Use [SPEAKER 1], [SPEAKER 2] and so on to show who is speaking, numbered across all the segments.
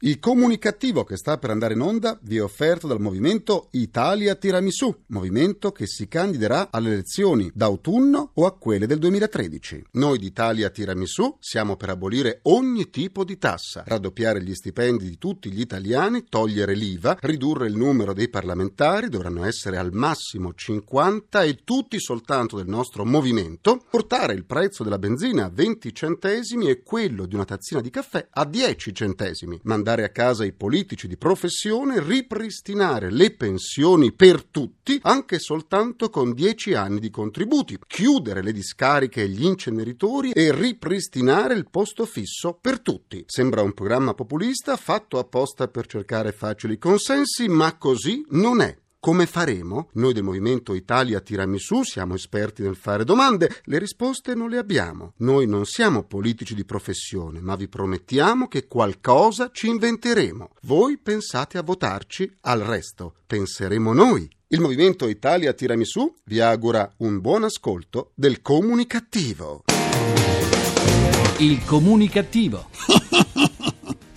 [SPEAKER 1] Il comunicativo che sta per andare in onda vi è offerto dal movimento Italia Tiramisù, movimento che si candiderà alle elezioni d'autunno o a quelle del 2013. Noi di Italia Tiramisù siamo per abolire ogni tipo di tassa, raddoppiare gli stipendi di tutti gli italiani, togliere l'IVA, ridurre il numero dei parlamentari, dovranno essere al massimo 50 e tutti soltanto del nostro movimento, portare il prezzo della benzina a 20 centesimi e quello di una tazzina di caffè a 10 centesimi. Mandare mandare a casa i politici di professione, ripristinare le pensioni per tutti, anche soltanto con 10 anni di contributi, chiudere le discariche e gli inceneritori e ripristinare il posto fisso per tutti. Sembra un programma populista fatto apposta per cercare facili consensi, ma così non è. Come faremo? Noi del Movimento Italia Tiramisù siamo esperti nel fare domande, le risposte non le abbiamo. Noi non siamo politici di professione, ma vi promettiamo che qualcosa ci inventeremo. Voi pensate a votarci, al resto penseremo noi. Il Movimento Italia Tiramisù vi augura un buon ascolto del comunicativo.
[SPEAKER 2] Il comunicativo.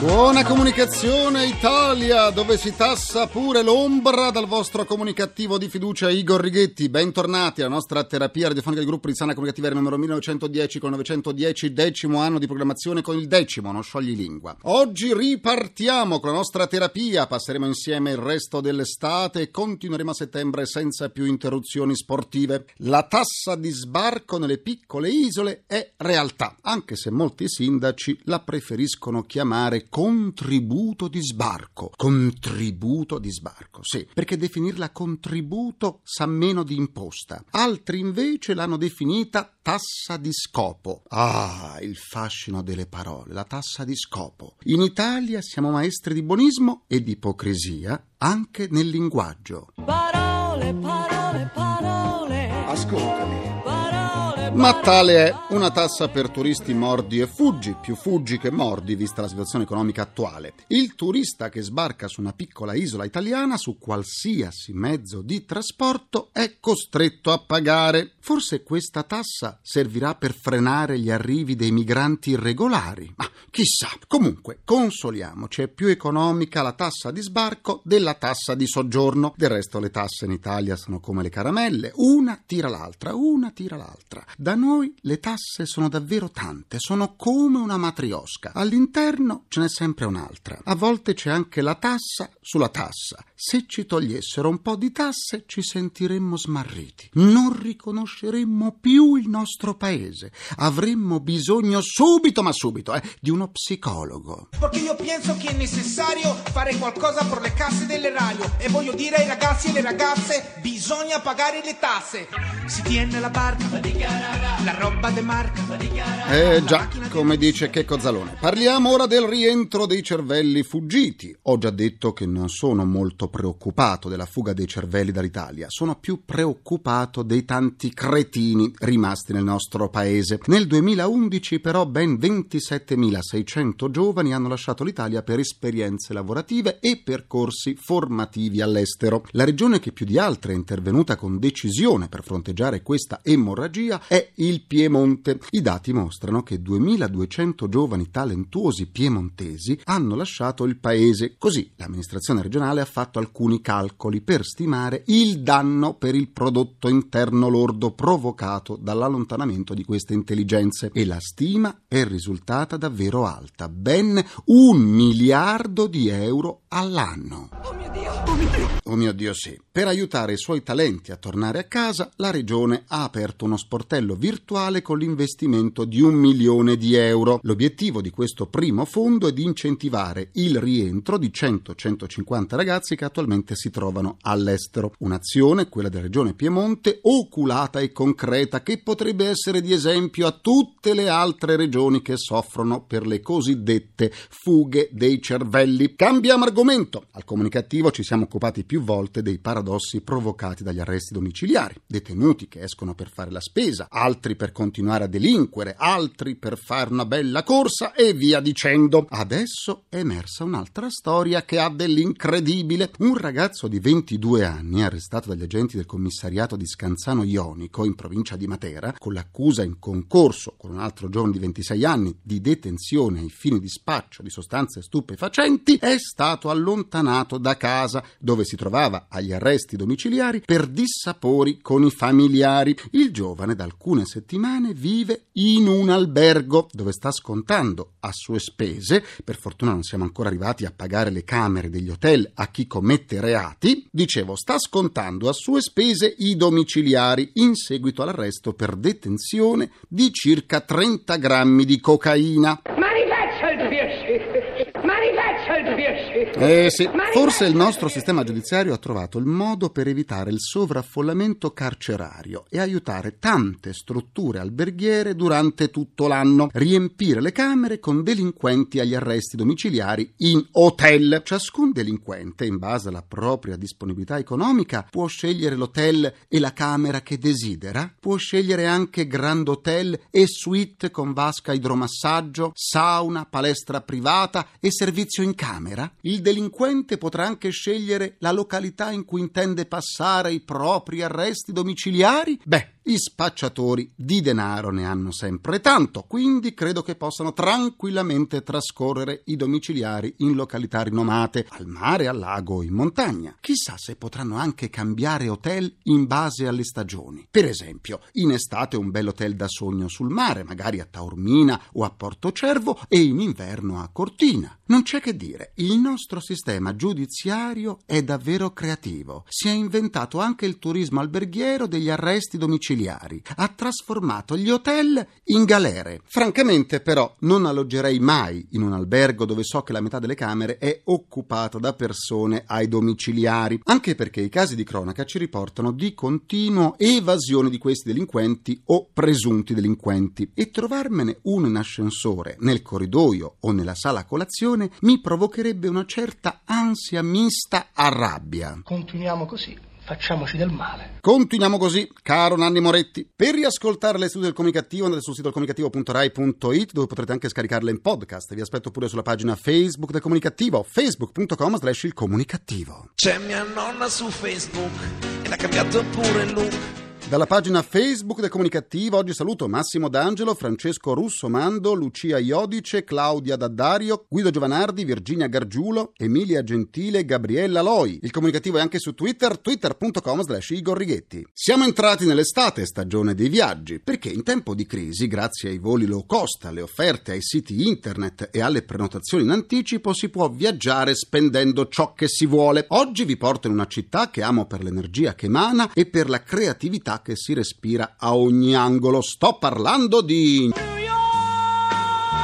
[SPEAKER 1] Buona comunicazione Italia, dove si tassa pure l'ombra dal vostro comunicativo di fiducia Igor Righetti. Bentornati alla nostra terapia radiofonica di gruppo di sana comunicativa numero 1910 con 910, decimo anno di programmazione con il decimo, non sciogli lingua. Oggi ripartiamo con la nostra terapia, passeremo insieme il resto dell'estate e continueremo a settembre senza più interruzioni sportive. La tassa di sbarco nelle piccole isole è realtà, anche se molti sindaci la preferiscono chiamare contributo di sbarco. Contributo di sbarco, sì, perché definirla contributo sa meno di imposta. Altri invece l'hanno definita tassa di scopo. Ah, il fascino delle parole, la tassa di scopo. In Italia siamo maestri di buonismo e di ipocrisia anche nel linguaggio. Parole, parole, parole. Ascoltami. Ma tale è una tassa per turisti mordi e fuggi, più fuggi che mordi vista la situazione economica attuale. Il turista che sbarca su una piccola isola italiana su qualsiasi mezzo di trasporto è costretto a pagare. Forse questa tassa servirà per frenare gli arrivi dei migranti irregolari. Ma chissà, comunque consoliamoci, è più economica la tassa di sbarco della tassa di soggiorno. Del resto le tasse in Italia sono come le caramelle, una tira l'altra, una tira l'altra. Da noi le tasse sono davvero tante, sono come una matriosca. All'interno ce n'è sempre un'altra. A volte c'è anche la tassa sulla tassa. Se ci togliessero un po' di tasse ci sentiremmo smarriti. Non riconosceremmo più il nostro paese. Avremmo bisogno subito, ma subito, eh, di uno psicologo.
[SPEAKER 3] Perché io penso che è necessario fare qualcosa per le casse dell'erario. E voglio dire ai ragazzi e alle ragazze, bisogna pagare le tasse. Si tiene la barca, la roba de marca.
[SPEAKER 1] Eh già, come dice Checco Zalone. Parliamo ora del rientro dei cervelli fuggiti. Ho già detto che non sono molto preoccupato della fuga dei cervelli dall'Italia, sono più preoccupato dei tanti cretini rimasti nel nostro paese. Nel 2011 però ben 27.600 giovani hanno lasciato l'Italia per esperienze lavorative e percorsi formativi all'estero. La regione che più di altre è intervenuta con decisione per fronteggiare questa emorragia tecnologia è il Piemonte. I dati mostrano che 2200 giovani talentuosi piemontesi hanno lasciato il paese. Così l'amministrazione regionale ha fatto alcuni calcoli per stimare il danno per il prodotto interno lordo provocato dall'allontanamento di queste intelligenze e la stima è risultata davvero alta, ben un miliardo di euro all'anno. Oh mio Dio! Oh mio Dio! Oh mio Dio sì. Per aiutare i suoi talenti a tornare a casa, la regione ha aperto uno sportello virtuale con l'investimento di un milione di euro. L'obiettivo di questo primo fondo è di incentivare il rientro di 100-150 ragazzi che attualmente si trovano all'estero. Un'azione, quella della regione Piemonte, oculata e concreta che potrebbe essere di esempio a tutte le altre regioni che soffrono per le cosiddette fughe dei cervelli. Cambiamo argomento. Al comunicativo ci siamo occupati più volte dei paradossi provocati dagli arresti domiciliari. Detenuti che escono per fare la spesa, altri per continuare a delinquere, altri per fare una bella corsa e via dicendo. Adesso è emersa un'altra storia che ha dell'incredibile. Un ragazzo di 22 anni, arrestato dagli agenti del commissariato di Scanzano Ionico, in provincia di Matera, con l'accusa in concorso con un altro giovane di 26 anni di detenzione ai fini di spaccio di sostanze stupefacenti, è stato allontanato da casa dove si trovava agli arresti domiciliari per dissapori con i familiari. Il giovane da alcune settimane vive in un albergo dove sta scontando a sue spese, per fortuna non siamo ancora arrivati a pagare le camere degli hotel a chi commette reati, dicevo sta scontando a sue spese i domiciliari in seguito all'arresto per detenzione di circa 30 grammi di cocaina.
[SPEAKER 4] Ma rifaccia il piacere! Ma rifaccia il piacere!
[SPEAKER 1] Eh sì, forse il nostro sistema giudiziario ha trovato il modo per evitare il sovraffollamento carcerario e aiutare tante strutture alberghiere durante tutto l'anno, riempire le camere con delinquenti agli arresti domiciliari in hotel. Ciascun delinquente, in base alla propria disponibilità economica, può scegliere l'hotel e la camera che desidera, può scegliere anche grand hotel e suite con vasca idromassaggio, sauna, palestra privata e servizio in camera. Il delinquente potrà anche scegliere la località in cui intende passare i propri arresti domiciliari? Beh, i spacciatori di denaro ne hanno sempre tanto, quindi credo che possano tranquillamente trascorrere i domiciliari in località rinomate, al mare, al lago, in montagna. Chissà se potranno anche cambiare hotel in base alle stagioni. Per esempio, in estate un bel hotel da sogno sul mare, magari a Taormina o a Portocervo, e in inverno a Cortina. Non c'è che dire, il nostro sistema giudiziario è davvero creativo. Si è inventato anche il turismo alberghiero degli arresti domiciliari. Ha trasformato gli hotel in galere. Francamente, però, non alloggerei mai in un albergo dove so che la metà delle camere è occupata da persone ai domiciliari, anche perché i casi di cronaca ci riportano di continuo evasione di questi delinquenti o presunti delinquenti e trovarmene uno in ascensore, nel corridoio o nella sala colazione mi provocherebbe una certa ansia mista a rabbia.
[SPEAKER 4] Continuiamo così, facciamoci del male.
[SPEAKER 1] Continuiamo così, caro Nanni Moretti. Per riascoltare le studio del comunicativo andate sul sito comunicativo.rai.it dove potrete anche scaricarle in podcast. Vi aspetto pure sulla pagina Facebook del comunicativo, facebook.com slash il comunicativo.
[SPEAKER 5] C'è mia nonna su Facebook e l'ha cambiato pure il look.
[SPEAKER 1] Dalla pagina Facebook del Comunicativo oggi saluto Massimo D'Angelo, Francesco Russo Mando, Lucia Iodice, Claudia Daddario, Guido Giovanardi, Virginia Gargiulo, Emilia Gentile, Gabriella Loi. Il Comunicativo è anche su Twitter, twitter.com slash Igor Righetti. Siamo entrati nell'estate, stagione dei viaggi, perché in tempo di crisi, grazie ai voli low cost, alle offerte ai siti internet e alle prenotazioni in anticipo, si può viaggiare spendendo ciò che si vuole. Oggi vi porto in una città che amo per l'energia che emana e per la creatività che si respira a ogni angolo. Sto parlando di...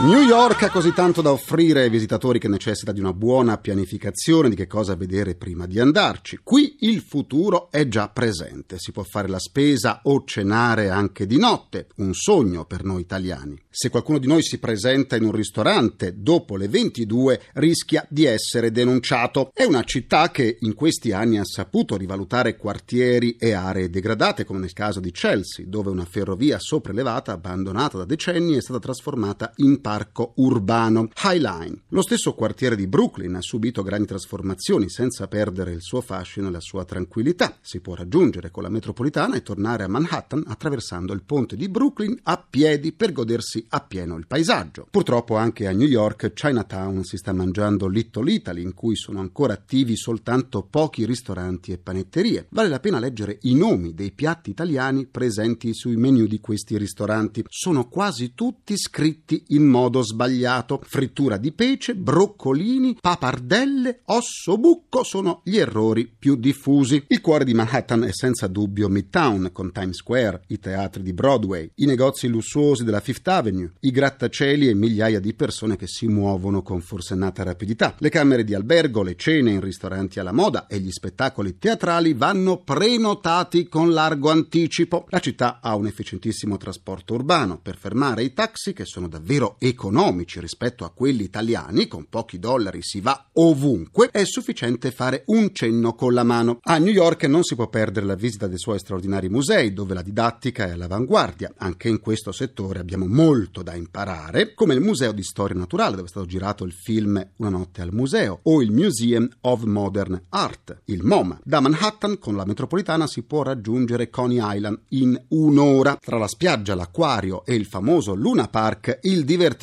[SPEAKER 1] New York ha così tanto da offrire ai visitatori che necessita di una buona pianificazione di che cosa vedere prima di andarci. Qui il futuro è già presente, si può fare la spesa o cenare anche di notte, un sogno per noi italiani. Se qualcuno di noi si presenta in un ristorante dopo le 22 rischia di essere denunciato. È una città che in questi anni ha saputo rivalutare quartieri e aree degradate, come nel caso di Chelsea, dove una ferrovia sopraelevata abbandonata da decenni è stata trasformata in parco urbano. High Line. Lo stesso quartiere di Brooklyn ha subito grandi trasformazioni senza perdere il suo fascino e la sua tranquillità. Si può raggiungere con la metropolitana e tornare a Manhattan attraversando il ponte di Brooklyn a piedi per godersi appieno il paesaggio. Purtroppo anche a New York Chinatown si sta mangiando Little Italy in cui sono ancora attivi soltanto pochi ristoranti e panetterie. Vale la pena leggere i nomi dei piatti italiani presenti sui menu di questi ristoranti. Sono quasi tutti scritti in modo sbagliato. Frittura di pece, broccolini, papardelle, osso bucco sono gli errori più diffusi. Il cuore di Manhattan è senza dubbio Midtown, con Times Square, i teatri di Broadway, i negozi lussuosi della Fifth Avenue i grattacieli e migliaia di persone che si muovono con forsennata rapidità. Le camere di albergo, le cene in ristoranti alla moda e gli spettacoli teatrali vanno prenotati con largo anticipo. La città ha un efficientissimo trasporto urbano per fermare i taxi che sono davvero economici rispetto a quelli italiani, con pochi dollari si va ovunque, è sufficiente fare un cenno con la mano. A New York non si può perdere la visita dei suoi straordinari musei, dove la didattica è all'avanguardia. Anche in questo settore abbiamo molto da imparare, come il Museo di Storia Naturale, dove è stato girato il film Una notte al museo, o il Museum of Modern Art, il MoMA. Da Manhattan con la metropolitana si può raggiungere Coney Island in un'ora. Tra la spiaggia, l'acquario e il famoso Luna Park il divertimento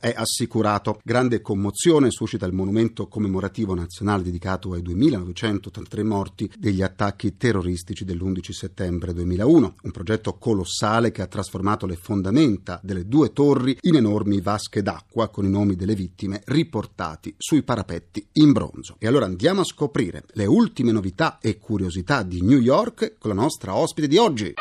[SPEAKER 1] è assicurato. Grande commozione suscita il monumento commemorativo nazionale dedicato ai 2983 morti degli attacchi terroristici dell'11 settembre 2001, un progetto colossale che ha trasformato le fondamenta delle due torri in enormi vasche d'acqua con i nomi delle vittime riportati sui parapetti in bronzo. E allora andiamo a scoprire le ultime novità e curiosità di New York con la nostra ospite di oggi.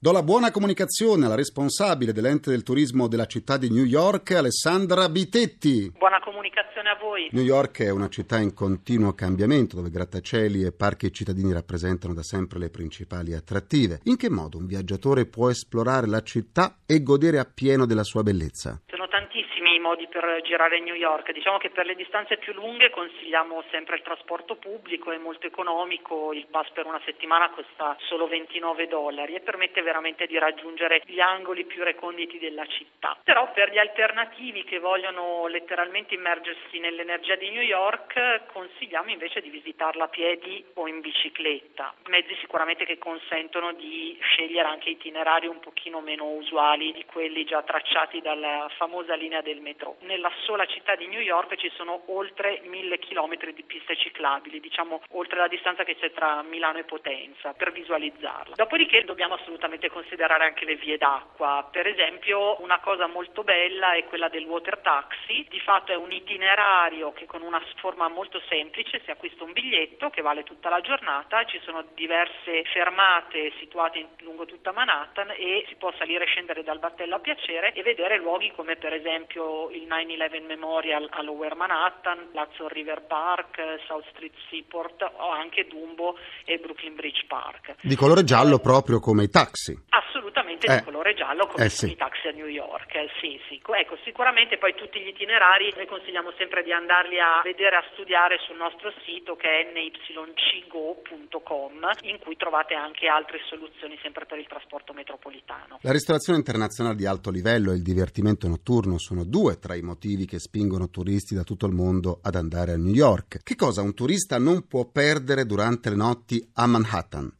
[SPEAKER 1] Do la buona comunicazione alla responsabile dell'ente del turismo della città di New York, Alessandra Bitetti.
[SPEAKER 6] Buona comunicazione a voi.
[SPEAKER 1] New York è una città in continuo cambiamento, dove grattacieli e parchi cittadini rappresentano da sempre le principali attrattive. In che modo un viaggiatore può esplorare la città e godere appieno della sua bellezza?
[SPEAKER 6] Sono tantissimi i modi per girare New York. Diciamo che per le distanze più lunghe consigliamo sempre il trasporto pubblico, è molto economico, il pass per una settimana costa solo 29 dollari e permette veramente di raggiungere gli angoli più reconditi della città. Però per gli alternativi che vogliono letteralmente immergersi nell'energia di New York consigliamo invece di visitarla a piedi o in bicicletta, mezzi sicuramente che consentono di scegliere anche itinerari un pochino meno usuali di quelli già tracciati dalla famosa linea del metro. Nella sola città di New York ci sono oltre mille chilometri di piste ciclabili, diciamo oltre la distanza che c'è tra Milano e Potenza, per visualizzarla. Dopodiché dobbiamo assolutamente considerare anche le vie d'acqua. Per esempio una cosa molto bella è quella del water taxi, di fatto è un itinerario che con una forma molto semplice si acquista un biglietto che vale tutta la giornata, ci sono diverse fermate situate lungo tutta Manhattan e si può salire e scendere dal battello a piacere e vedere luoghi come per esempio il 9-11 Memorial a Lower Manhattan, l'Hudson River Park, South Street Seaport o anche Dumbo e Brooklyn Bridge Park.
[SPEAKER 1] Di colore giallo proprio come i taxi.
[SPEAKER 6] Assolutamente
[SPEAKER 1] Eh.
[SPEAKER 6] di colore giallo come
[SPEAKER 1] Eh, sì.
[SPEAKER 6] i taxi a New York, eh, sì, sì. Ecco, sicuramente poi tutti gli itinerari noi consigliamo sempre di andarli a vedere, a studiare sul nostro sito che è nycgo.com in cui trovate anche altre soluzioni sempre per il trasporto metropolitano.
[SPEAKER 1] La ristorazione internazionale di alto livello e il divertimento notturno sono due tra i motivi che spingono turisti da tutto il mondo ad andare a New York. Che cosa un turista non può perdere durante le notti a Manhattan?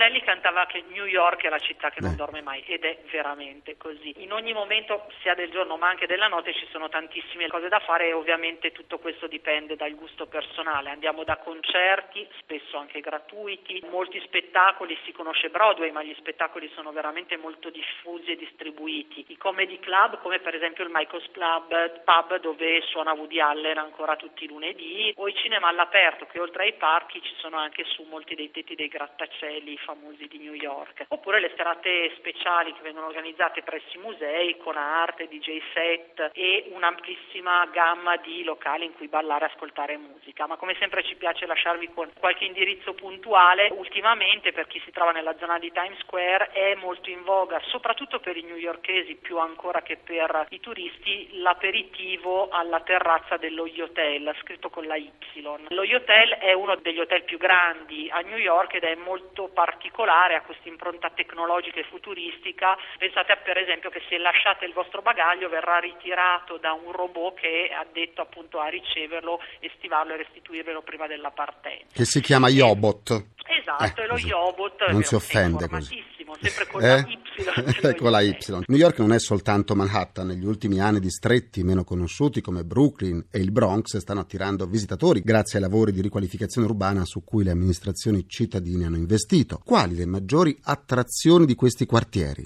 [SPEAKER 6] Liza Minelli cantava che New York è la città che non
[SPEAKER 1] Eh.
[SPEAKER 6] dorme mai ed è veramente così. In ogni momento, sia del giorno ma anche della notte, ci sono tantissime cose da fare e ovviamente tutto questo dipende dal gusto personale. Andiamo da concerti, spesso anche gratuiti, molti spettacoli, si conosce Broadway ma gli spettacoli sono veramente molto diffusi e distribuiti. I comedy club come per esempio il Michael's Club Pub dove suona Woody Allen ancora tutti i lunedì o i cinema all'aperto che oltre ai parchi ci sono anche su molti dei tetti dei grattacieli famosi di New York, oppure le serate speciali che vengono organizzate presso i musei con arte, DJ set e un'amplissima gamma di locali in cui ballare e ascoltare musica. Ma come sempre ci piace lasciarvi con qualche indirizzo puntuale. Ultimamente per chi si trova nella zona di Times Square è molto in voga, soprattutto per i newyorkesi più ancora che per i turisti, l'aperitivo alla terrazza dello Yotel, scritto con la Y. Lo Yotel è uno degli hotel più grandi a New York ed è molto particolare, ha questa impronta tecnologica e futuristica. Pensate a, per esempio che se lasciate il vostro bagaglio verrà ritirato da un robot che è addetto appunto a riceverlo, estivarlo e restituirvelo prima della partenza.
[SPEAKER 1] Che si chiama Yobot.
[SPEAKER 6] Esatto,
[SPEAKER 1] Eh,
[SPEAKER 6] è lo
[SPEAKER 1] così.
[SPEAKER 6] Yobot,
[SPEAKER 1] Non si offende così.
[SPEAKER 6] Informatissimo, sempre con
[SPEAKER 1] Eh?
[SPEAKER 6] la Y.
[SPEAKER 1] con la Y. New York non è soltanto Manhattan, negli ultimi anni distretti meno conosciuti come Brooklyn e il Bronx stanno attirando visitatori grazie ai lavori di riqualificazione urbana su cui le amministrazioni cittadine hanno investito. Quali le maggiori attrazioni di questi quartieri?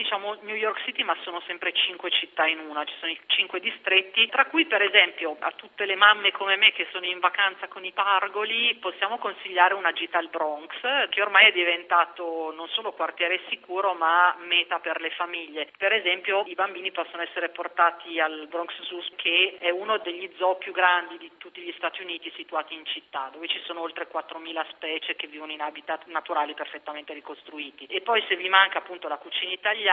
[SPEAKER 6] Diciamo New York City, ma sono sempre cinque città in una, ci sono i cinque distretti, tra cui per esempio a tutte le mamme come me che sono in vacanza con i pargoli possiamo consigliare una gita al Bronx, che ormai è diventato non solo quartiere sicuro ma meta per le famiglie. Per esempio i bambini possono essere portati al Bronx Zoo che è uno degli zoo più grandi di tutti gli Stati Uniti situati in città, dove ci sono oltre 4.000 specie che vivono in habitat naturali perfettamente ricostruiti. E poi se vi manca appunto la cucina italiana,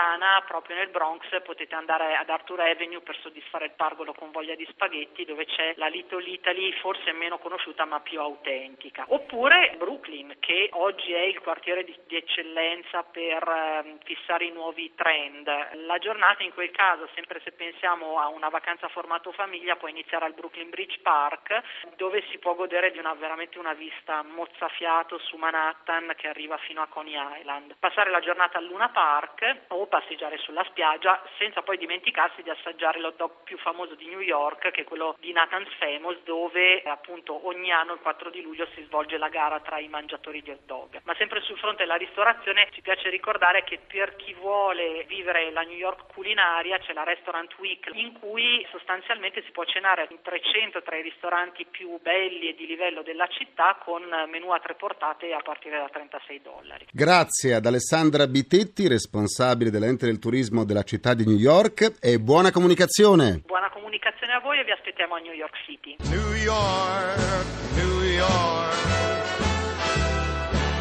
[SPEAKER 6] proprio nel Bronx potete andare ad Arthur Avenue per soddisfare il pargolo con voglia di spaghetti dove c'è la Little Italy, forse meno conosciuta ma più autentica. Oppure Brooklyn, che oggi è il quartiere di, di eccellenza per eh, fissare i nuovi trend. La giornata in quel caso, sempre se pensiamo a una vacanza formato famiglia, può iniziare al Brooklyn Bridge Park, dove si può godere di una veramente una vista mozzafiato su Manhattan che arriva fino a Coney Island. Passare la giornata al Luna Park o passeggiare sulla spiaggia, senza poi dimenticarsi di assaggiare l'hot dog più famoso di New York, che è quello di Nathan's Famous, dove appunto ogni anno il 4 di luglio si svolge la gara tra i mangiatori di hot dog. Ma sempre sul fronte della ristorazione ci piace ricordare che per chi vuole vivere la New York culinaria c'è la Restaurant Week in cui sostanzialmente si può cenare in 300 tra i ristoranti più belli e di livello della città con menù a tre portate a partire da 36 dollari.
[SPEAKER 1] Grazie ad Alessandra Bitetti, responsabile dell'ente del turismo della città di New York e buona comunicazione.
[SPEAKER 6] Buona comunicazione a voi e vi aspettiamo a New York City.
[SPEAKER 7] New York, New York.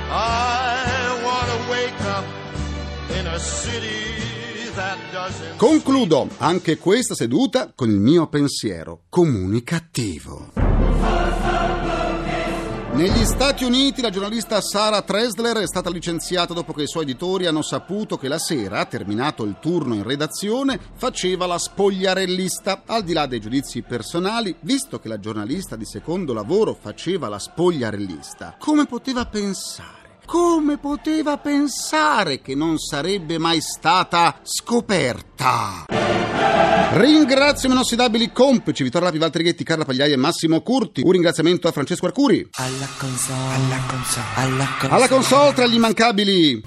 [SPEAKER 7] I wanna wake up in a city.
[SPEAKER 1] Concludo anche questa seduta con il mio pensiero comunicativo. Negli Stati Uniti la giornalista Sarah Tresler è stata licenziata dopo che i suoi editori hanno saputo che la sera, terminato il turno in redazione, faceva la spogliarellista. Al di là dei giudizi personali, visto che la giornalista di secondo lavoro faceva la spogliarellista, come poteva pensare? Come poteva pensare che non sarebbe mai stata scoperta? Ringrazio i miei inossidabili complici Vittorio Lapi, Valtteri Ghetti, Carla Pagliai e Massimo Curti. Un ringraziamento a Francesco Arcuri.
[SPEAKER 5] Alla console, alla console, alla console.
[SPEAKER 1] Alla console tra gli immancabili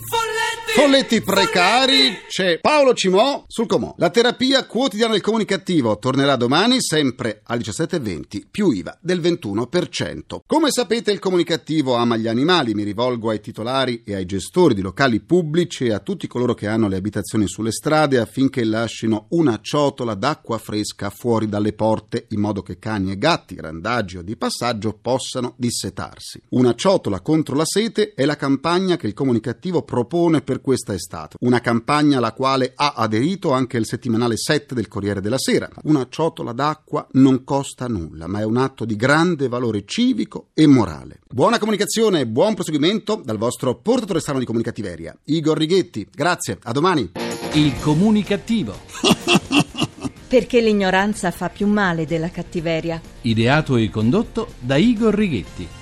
[SPEAKER 1] Folletti precari c'è Paolo Cimò sul Comò. La terapia quotidiana del comunicativo tornerà domani sempre alle 17.20 più IVA del 21%. Come sapete il comunicativo ama gli animali, mi rivolgo ai titolari e ai gestori di locali pubblici e a tutti coloro che hanno le abitazioni sulle strade affinché lasciano una ciotola d'acqua fresca fuori dalle porte in modo che cani e gatti, randaggi o di passaggio possano dissetarsi. Una ciotola contro la sete è la campagna che il comunicativo propone per questa estate. Una campagna alla quale ha aderito anche il settimanale 7 del Corriere della Sera. Una ciotola d'acqua non costa nulla, ma è un atto di grande valore civico e morale. Buona comunicazione e buon proseguimento dal vostro portatore strano di comunicativeria, Igor Righetti. Grazie, a domani.
[SPEAKER 2] Il comunicativo.
[SPEAKER 8] Perché l'ignoranza fa più male della cattiveria.
[SPEAKER 2] Ideato e condotto da Igor Righetti.